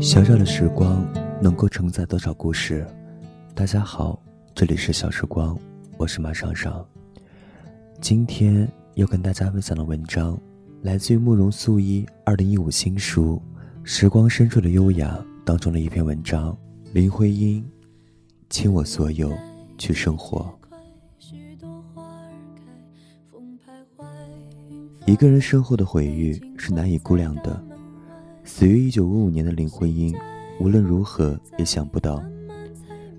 小小的时光能够承载多少故事？大家好，这里是小时光，我是马尚尚。今天要跟大家分享的文章，来自于慕容素一二零一五新书《时光深处的优雅》当中的一篇文章。林徽因，倾我所有去生活。一个人身后的毁誉是难以估量的。死于一九五五年的林徽因，无论如何也想不到，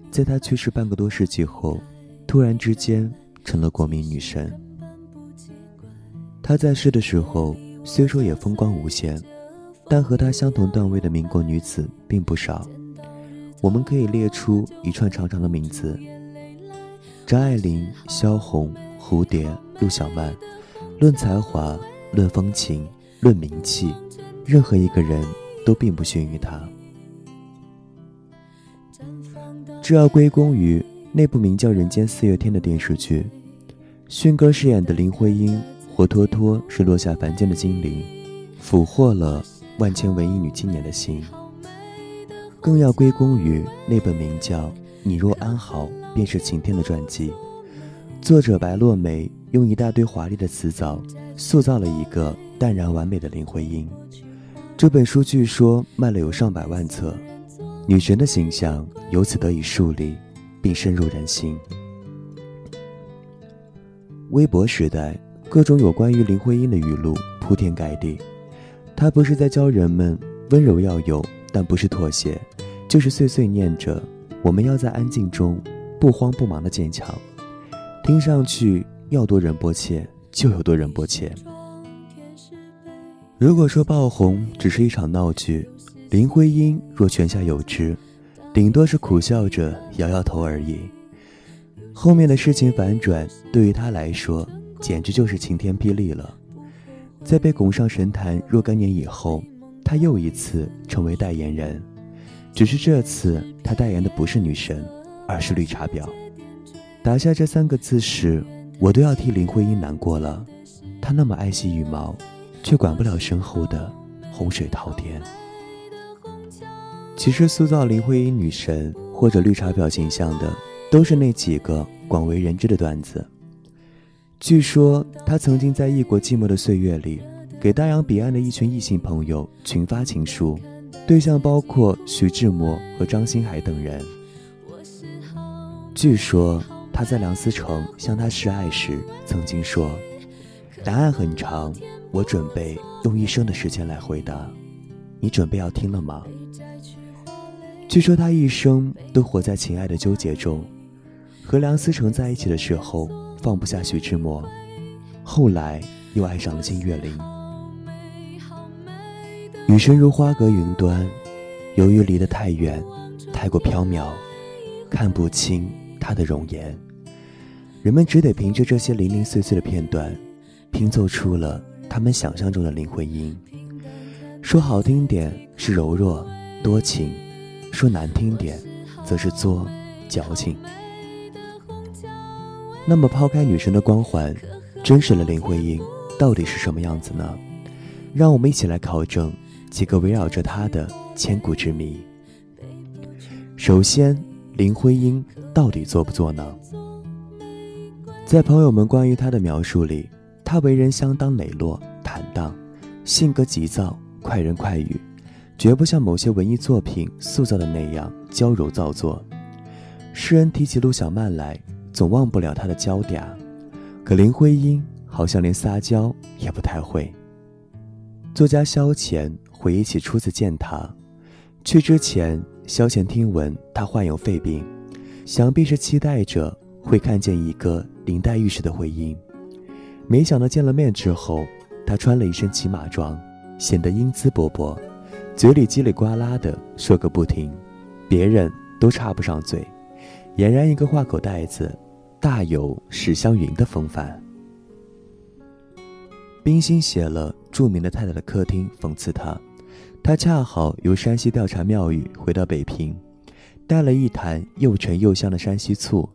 在她去世半个多世纪后，突然之间成了国民女神。她在世的时候虽说也风光无限，但和她相同段位的民国女子并不少。我们可以列出一串长长的名字：张爱玲、萧红、蝴蝶、陆小曼。论才华，论风情，论名气。任何一个人都并不逊于他，这要归功于那部名叫《人间四月天》的电视剧。迅哥饰演的林徽因，活脱脱是落下凡间的精灵，俘获了万千文艺女青年的心。更要归功于那本名叫《你若安好便是晴天》的传记，作者白落梅用一大堆华丽的词藻，塑造了一个淡然完美的林徽因。这本书据说卖了有上百万册，女神的形象由此得以树立，并深入人心。微博时代，各种有关于林徽因的语录铺天盖地。她不是在教人们温柔要有，但不是妥协，就是碎碎念着我们要在安静中不慌不忙的坚强。听上去要多人波切就有多人波切。如果说爆红只是一场闹剧，林徽因若泉下有知，顶多是苦笑着摇摇头而已。后面的事情反转，对于她来说简直就是晴天霹雳了。在被拱上神坛若干年以后，她又一次成为代言人，只是这次她代言的不是女神，而是绿茶婊。打下这三个字时，我都要替林徽因难过了。她那么爱惜羽毛。却管不了身后的洪水滔天。其实塑造林徽因女神或者绿茶婊形象的，都是那几个广为人知的段子。据说她曾经在异国寂寞的岁月里，给大洋彼岸的一群异性朋友群发情书，对象包括徐志摩和张新海等人。据说她在梁思成向她示爱时，曾经说：“答案很长。”我准备用一生的时间来回答，你准备要听了吗？据说他一生都活在情爱的纠结中，和梁思成在一起的时候放不下徐志摩，后来又爱上了金岳霖。女神如花隔云端，由于离得太远，太过飘渺，看不清她的容颜，人们只得凭着这些零零碎碎的片段，拼凑出了。他们想象中的林徽因，说好听点是柔弱多情，说难听点，则是作矫情。那么，抛开女神的光环，真实的林徽因到底是什么样子呢？让我们一起来考证几个围绕着她的千古之谜。首先，林徽因到底做不做呢？在朋友们关于她的描述里。他为人相当磊落坦荡，性格急躁，快人快语，绝不像某些文艺作品塑造的那样娇柔造作。诗人提起陆小曼来，总忘不了她的娇嗲，可林徽因好像连撒娇也不太会。作家萧乾回忆起初次见她，去之前，萧乾听闻她患有肺病，想必是期待着会看见一个林黛玉式的徽因。没想到见了面之后，他穿了一身骑马装，显得英姿勃勃，嘴里叽里呱啦的说个不停，别人都插不上嘴，俨然一个话口袋子，大有史湘云的风范。冰心写了著名的《太太的客厅》，讽刺他，他恰好由山西调查庙宇回到北平，带了一坛又沉又香的山西醋，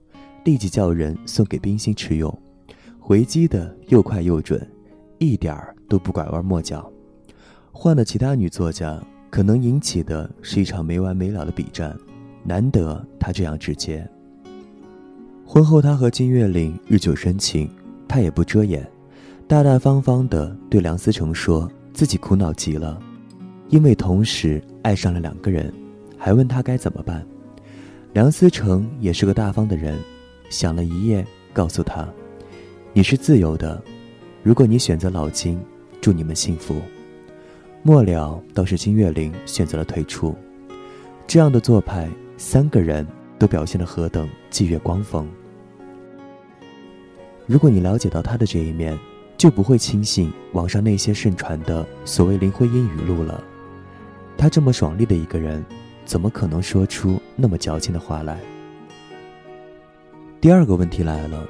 立即叫人送给冰心吃用。回击的又快又准，一点儿都不拐弯抹角。换了其他女作家，可能引起的是一场没完没了的比战。难得他这样直接。婚后，他和金岳霖日久生情，他也不遮掩，大大方方地对梁思成说自己苦恼极了，因为同时爱上了两个人，还问他该怎么办。梁思成也是个大方的人，想了一夜，告诉他：“你是自由的，如果你选择老金，祝你们幸福。”末了，倒是金岳霖选择了退出。这样的做派，三个人都表现得何等霁月光风。如果你了解到他的这一面，就不会轻信网上那些盛传的所谓林徽因语录了。他这么爽利的一个人，怎么可能说出那么矫情的话来？第二个问题来了，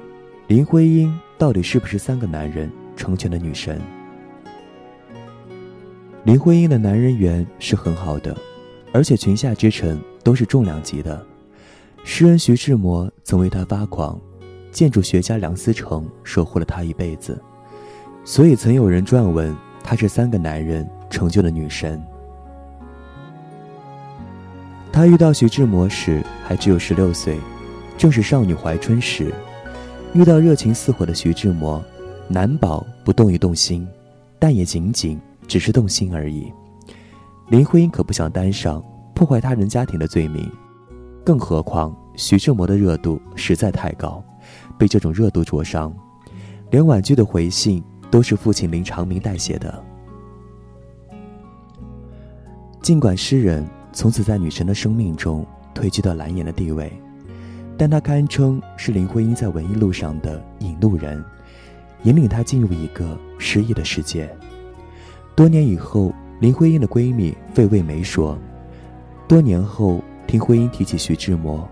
林徽因到底是不是三个男人成全的女神？林徽因的男人缘是很好的，而且裙下之臣都是重量级的。诗人徐志摩曾为她发狂，建筑学家梁思成守护了她一辈子，所以曾有人撰文，她是三个男人成就的女神。她遇到徐志摩时还只有十六岁，正是少女怀春时，遇到热情似火的徐志摩，难保不动一动心，但也仅仅。只是动心而已。林徽因可不想担上破坏他人家庭的罪名，更何况徐志摩的热度实在太高，被这种热度灼伤，连婉拒的回信都是父亲林长民代写的。尽管诗人从此在女神的生命中退居到蓝颜的地位，但他堪称是林徽因在文艺路上的引路人，引领她进入一个诗意的世界。多年以后，林徽因的闺蜜费慰梅说：“多年后听徽因提起徐志摩，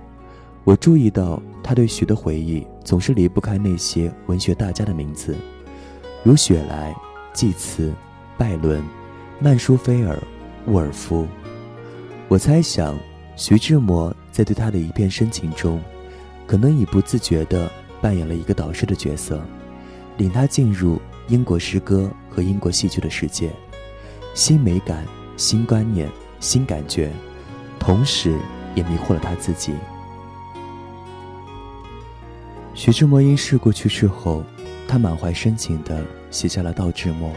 我注意到她对徐的回忆总是离不开那些文学大家的名字，如雪莱、济慈、拜伦、曼殊菲尔、沃尔夫。我猜想，徐志摩在对她的一片深情中，可能已不自觉地扮演了一个导师的角色，领他进入。”英国诗歌和英国戏剧的世界，新美感、新观念、新感觉，同时也迷惑了他自己。徐志摩因事故去世后，他满怀深情地写下了《道志摩》。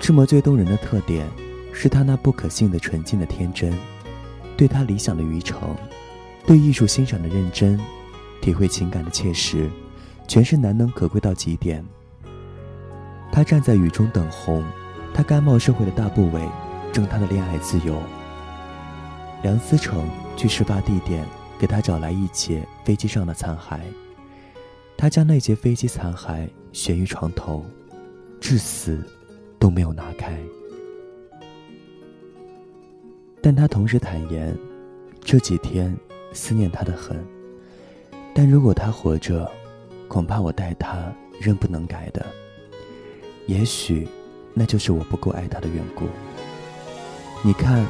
志摩最动人的特点，是他那不可信的纯净的天真，对他理想的愚诚，对艺术欣赏的认真，体会情感的切实，全是难能可贵到极点。他站在雨中等红，他甘冒社会的大不韪，争他的恋爱自由。梁思成去事发地点，给他找来一截飞机上的残骸，他将那截飞机残骸悬于床头，至死都没有拿开。但他同时坦言，这几天思念他的很，但如果他活着，恐怕我待他仍不能改的。也许，那就是我不够爱他的缘故。你看，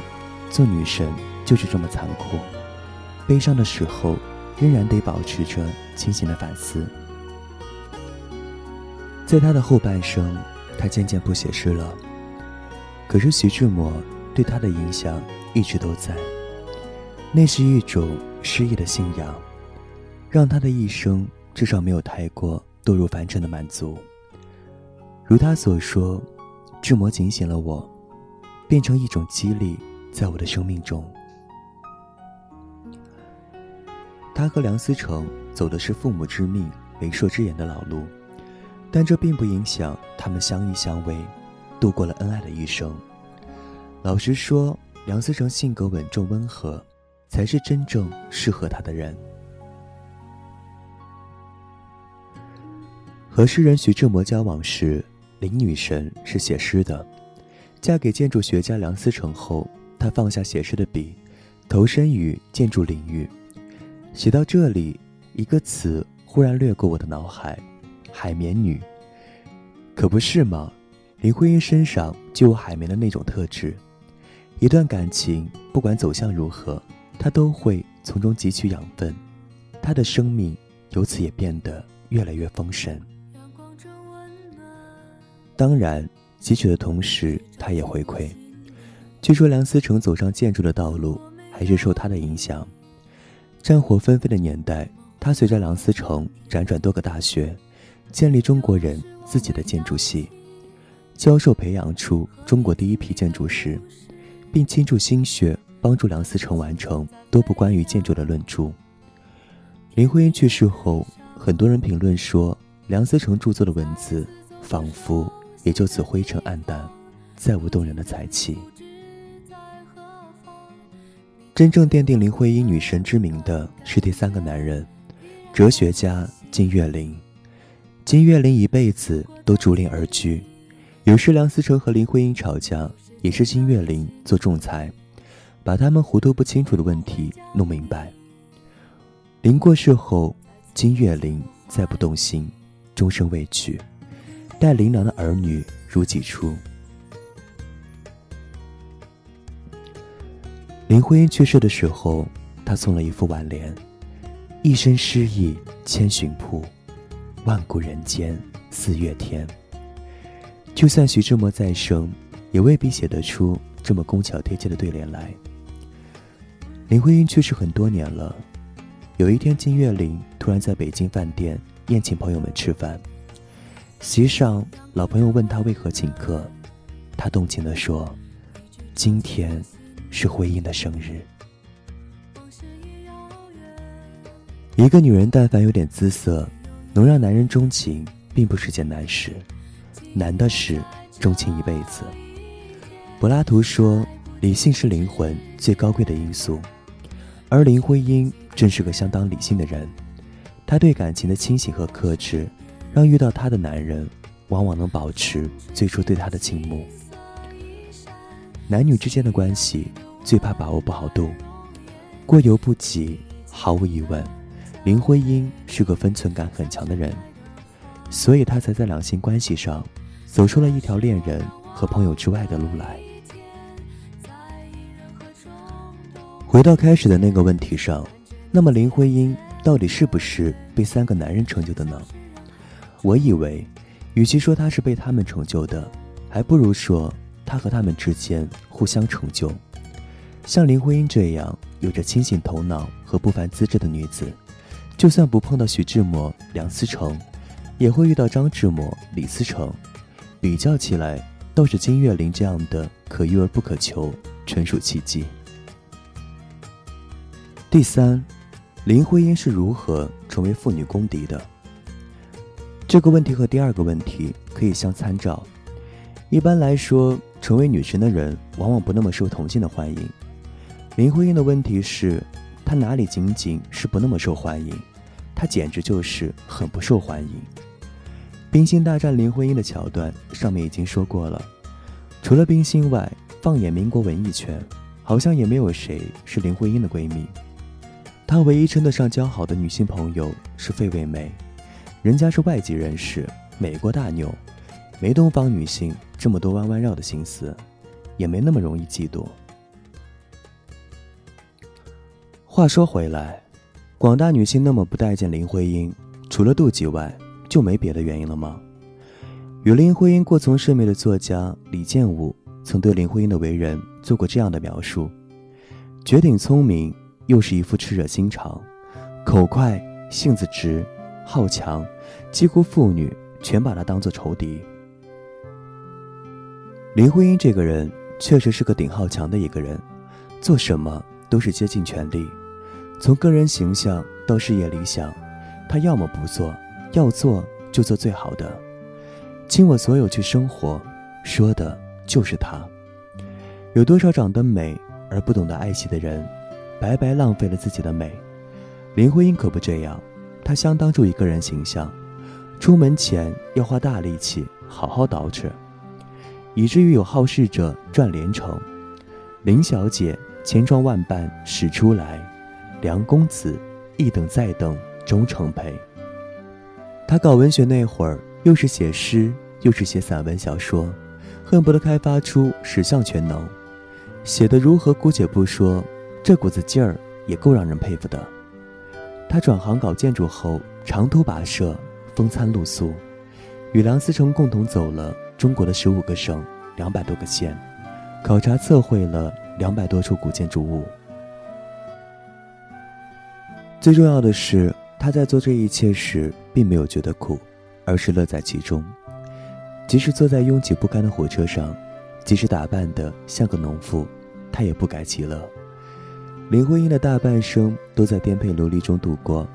做女神就是这么残酷。悲伤的时候，仍然得保持着清醒的反思。在他的后半生，他渐渐不写诗了。可是徐志摩对他的影响一直都在。那是一种诗意的信仰，让他的一生至少没有太过堕入凡尘的满足。如他所说，志摩警醒了我，变成一种激励，在我的生命中。他和梁思成走的是父母之命、媒妁之言的老路，但这并不影响他们相依相偎，度过了恩爱的一生。老实说，梁思成性格稳重温和，才是真正适合他的人。和诗人徐志摩交往时。林女神是写诗的，嫁给建筑学家梁思成后，她放下写诗的笔，投身于建筑领域。写到这里，一个词忽然掠过我的脑海：海绵女。可不是吗？林徽因身上就有海绵的那种特质，一段感情不管走向如何，他都会从中汲取养分，他的生命由此也变得越来越丰盛。当然，汲取的同时，他也回馈。据说梁思成走上建筑的道路，还是受他的影响。战火纷飞的年代，他随着梁思成辗转多个大学，建立中国人自己的建筑系，教授培养出中国第一批建筑师，并倾注心血帮助梁思成完成多部关于建筑的论著。林徽因去世后，很多人评论说，梁思成著作的文字仿佛也就此灰尘暗淡，再无动人的才气。真正奠定林徽因女神之名的是第三个男人，哲学家金岳霖。金岳霖一辈子都逐林而居，有时梁思成和林徽因吵架，也是金岳霖做仲裁，把他们糊涂不清楚的问题弄明白。林过世后，金岳霖再不动心，终生未娶，待林琅的儿女如己出。林徽因去世的时候，他送了一副挽联：“一生诗意千寻瀑，万古人间四月天。”就算徐志摩再生，也未必写得出这么工巧贴切的对联来。林徽因去世很多年了，有一天，金岳霖突然在北京饭店宴请朋友们吃饭，席上老朋友问他为何请客，他动情地说：“今天。”是徽因的生日。一个女人但凡有点姿色，能让男人钟情，并不是件难事。难的是钟情一辈子。柏拉图说，理性是灵魂最高贵的因素，而林徽因正是个相当理性的人。她对感情的清醒和克制，让遇到她的男人往往能保持最初对她的倾慕。男女之间的关系最怕把握不好度，过犹不及。毫无疑问，林徽因是个分寸感很强的人，所以她才在两性关系上走出了一条恋人和朋友之外的路来。回到开始的那个问题上，那么林徽因到底是不是被三个男人成就的呢？我以为，与其说她是被他们成就的，还不如说。她和他们之间互相成就，像林徽因这样有着清醒头脑和不凡资质的女子，就算不碰到徐志摩、梁思成，也会遇到张志摩、李思成。比较起来，倒是金岳霖这样的可遇而不可求，纯属奇迹。第三，林徽因是如何成为妇女公敌的？这个问题和第二个问题可以相参照。一般来说。成为女神的人往往不那么受同性的欢迎。林徽因的问题是，她哪里仅仅是不那么受欢迎，她简直就是很不受欢迎。冰心大战林徽因的桥段上面已经说过了，除了冰心外，放眼民国文艺圈，好像也没有谁是林徽因的闺蜜。她唯一称得上交好的女性朋友是费慰梅，人家是外籍人士，美国大妞。没东方女性这么多弯弯绕的心思，也没那么容易嫉妒。话说回来，广大女性那么不待见林徽因，除了妒忌外，就没别的原因了吗？与林徽因过从甚密的作家李建武曾对林徽因的为人做过这样的描述：绝顶聪明，又是一副炽热心肠，口快，性子直，好强，几乎妇女全把他当做仇敌。林徽因这个人确实是个顶好强的一个人，做什么都是竭尽全力。从个人形象到事业理想，她要么不做，要做就做最好的。倾我所有去生活，说的就是她。有多少长得美而不懂得爱惜的人，白白浪费了自己的美。林徽因可不这样，她相当注意个人形象，出门前要花大力气好好捯饬。以至于有好事者赚连城，林小姐千疮万瓣始出来，梁公子一等再等终成陪。他搞文学那会儿，又是写诗，又是写散文小说，恨不得开发出十项全能。写的如何姑且不说，这股子劲儿也够让人佩服的。他转行搞建筑后，长途跋涉，风餐露宿，与梁思成共同走了。中国的十五个省，两百多个县，考察测绘了两百多处古建筑物。最重要的是，他在做这一切时并没有觉得苦，而是乐在其中。即使坐在拥挤不堪的火车上，即使打扮的像个农妇，他也不改其乐。林徽因的大半生都在颠沛流离中度过，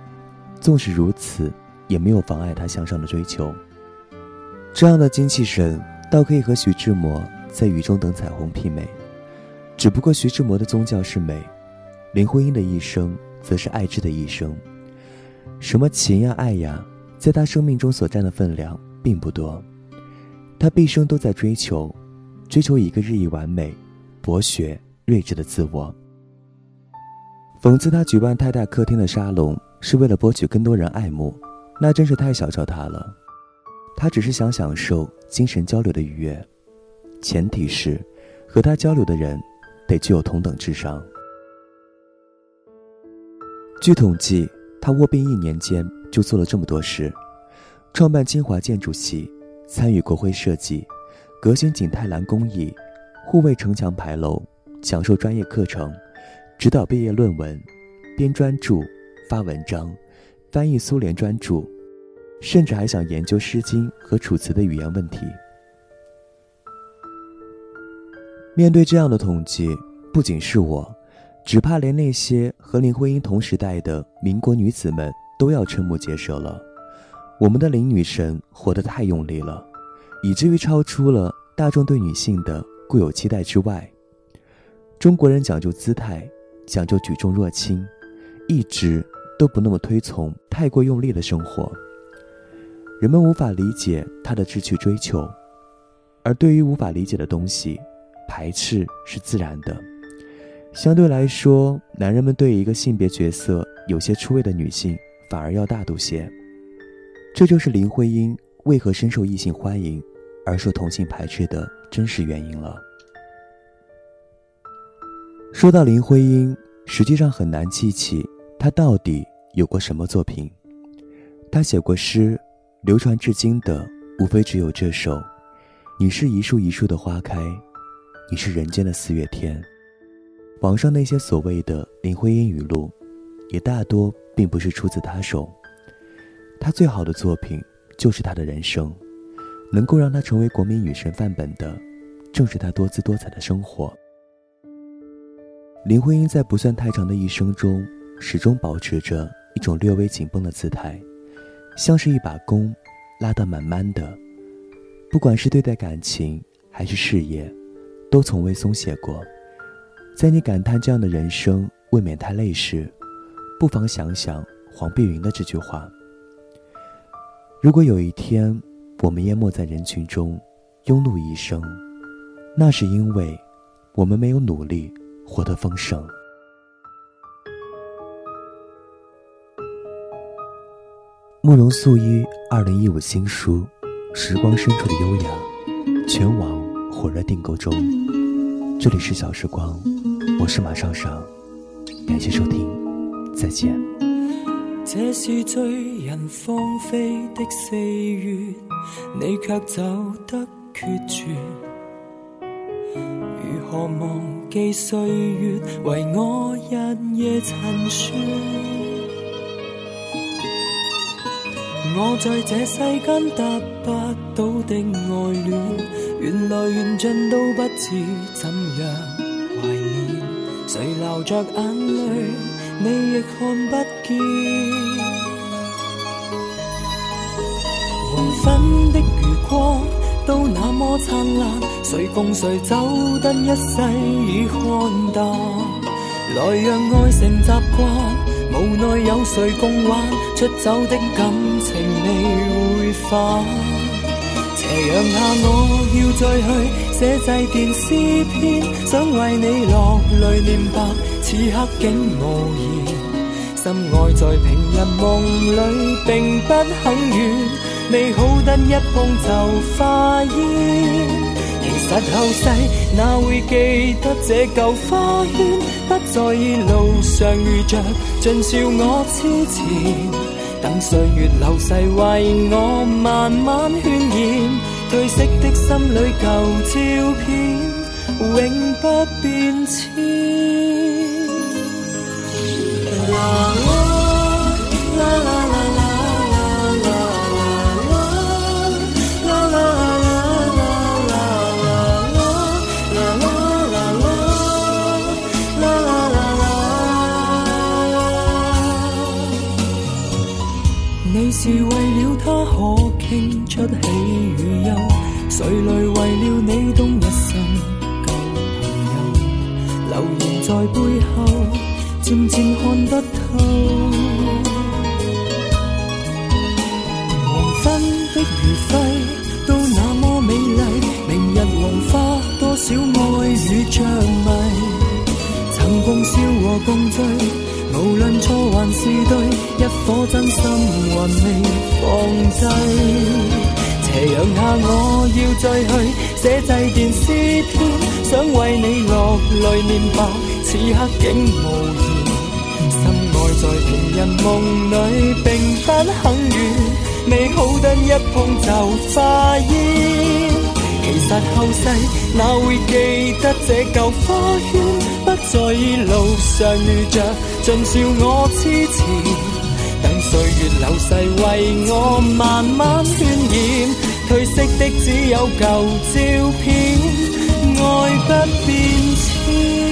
纵使如此，也没有妨碍她向上的追求。这样的精气神，倒可以和徐志摩在雨中等彩虹媲美。只不过徐志摩的宗教是美，林徽因的一生则是爱之的一生。什么情呀爱呀，在她生命中所占的分量并不多。她毕生都在追求，追求一个日益完美、博学、睿智的自我。讽刺他举办太大客厅的沙龙是为了博取更多人爱慕，那真是太小瞧他了。他只是想享受精神交流的愉悦，前提是和他交流的人得具有同等智商。据统计，他卧病一年间就做了这么多事：创办清华建筑系，参与国徽设计，革新景泰蓝工艺，护卫城墙牌楼，讲授专业课程。指导毕业论文，编专著，发文章，翻译苏联专著，甚至还想研究《诗经》和《楚辞》的语言问题。面对这样的统计，不仅是我，只怕连那些和林徽因同时代的民国女子们都要瞠目结舌了。我们的林女神活得太用力了，以至于超出了大众对女性的固有期待之外。中国人讲究姿态。讲究举重若轻，一直都不那么推崇太过用力的生活。人们无法理解他的志趣追求，而对于无法理解的东西，排斥是自然的。相对来说，男人们对一个性别角色有些出位的女性反而要大度些。这就是林徽因为何深受异性欢迎，而受同性排斥的真实原因了。说到林徽因，实际上很难记起她到底有过什么作品。她写过诗，流传至今的无非只有这首：“你是一树一树的花开，你是人间的四月天。”网上那些所谓的林徽因语录，也大多并不是出自她手。她最好的作品就是她的人生，能够让她成为国民女神范本的，正是她多姿多彩的生活。林徽因在不算太长的一生中，始终保持着一种略微紧绷的姿态，像是一把弓，拉得满满的。不管是对待感情还是事业，都从未松懈过。在你感叹这样的人生未免太累时，不妨想想黄碧云的这句话：如果有一天我们淹没在人群中，庸碌一生，那是因为我们没有努力。活得丰盛。慕容素一二零一五新书《时光深处的优雅》，全网火热订购中。这里是小时光，我是马尚尚，感谢收听，再见。这是醉人芳菲的四月，你却走得决绝。如何忘记岁月为我日夜陈说？我在这世间得不到的爱恋，缘来缘尽都不知怎样怀念。谁流着眼泪，你亦看不见。黄昏的余光。都那么灿烂，谁共谁走得一世已看淡。来让爱成习惯，无奈有谁共挽？出走的感情未会返。斜阳下我要再去写祭奠诗篇，想为你落泪念白，此刻竟无言。心爱在平日梦里并不很远。美好得一碰就化烟，其实后世哪会记得这旧花圈？不在意路上遇着尽笑我痴缠，等岁月流逝为我慢慢渲染，褪色的心里旧照片，永。變遷。是為了他可傾出喜與憂，誰來為了你懂一生舊朋友？流言在背後，漸漸看不透。黃昏的餘暉都那麼美麗，明日黃花多少愛與着迷，曾共笑和共醉。无论错还是对，一颗真心还未放低。斜阳下我要再去写祭奠诗篇，想为你落泪念白，此刻竟无言。深爱在平人梦里，并不很远，美好得一碰就化烟。其实后世哪会记得这旧花圈？不在意路上遇着，尽笑我痴缠，等岁月流逝为我慢慢渲染，褪色的只有旧照片，爱不变迁。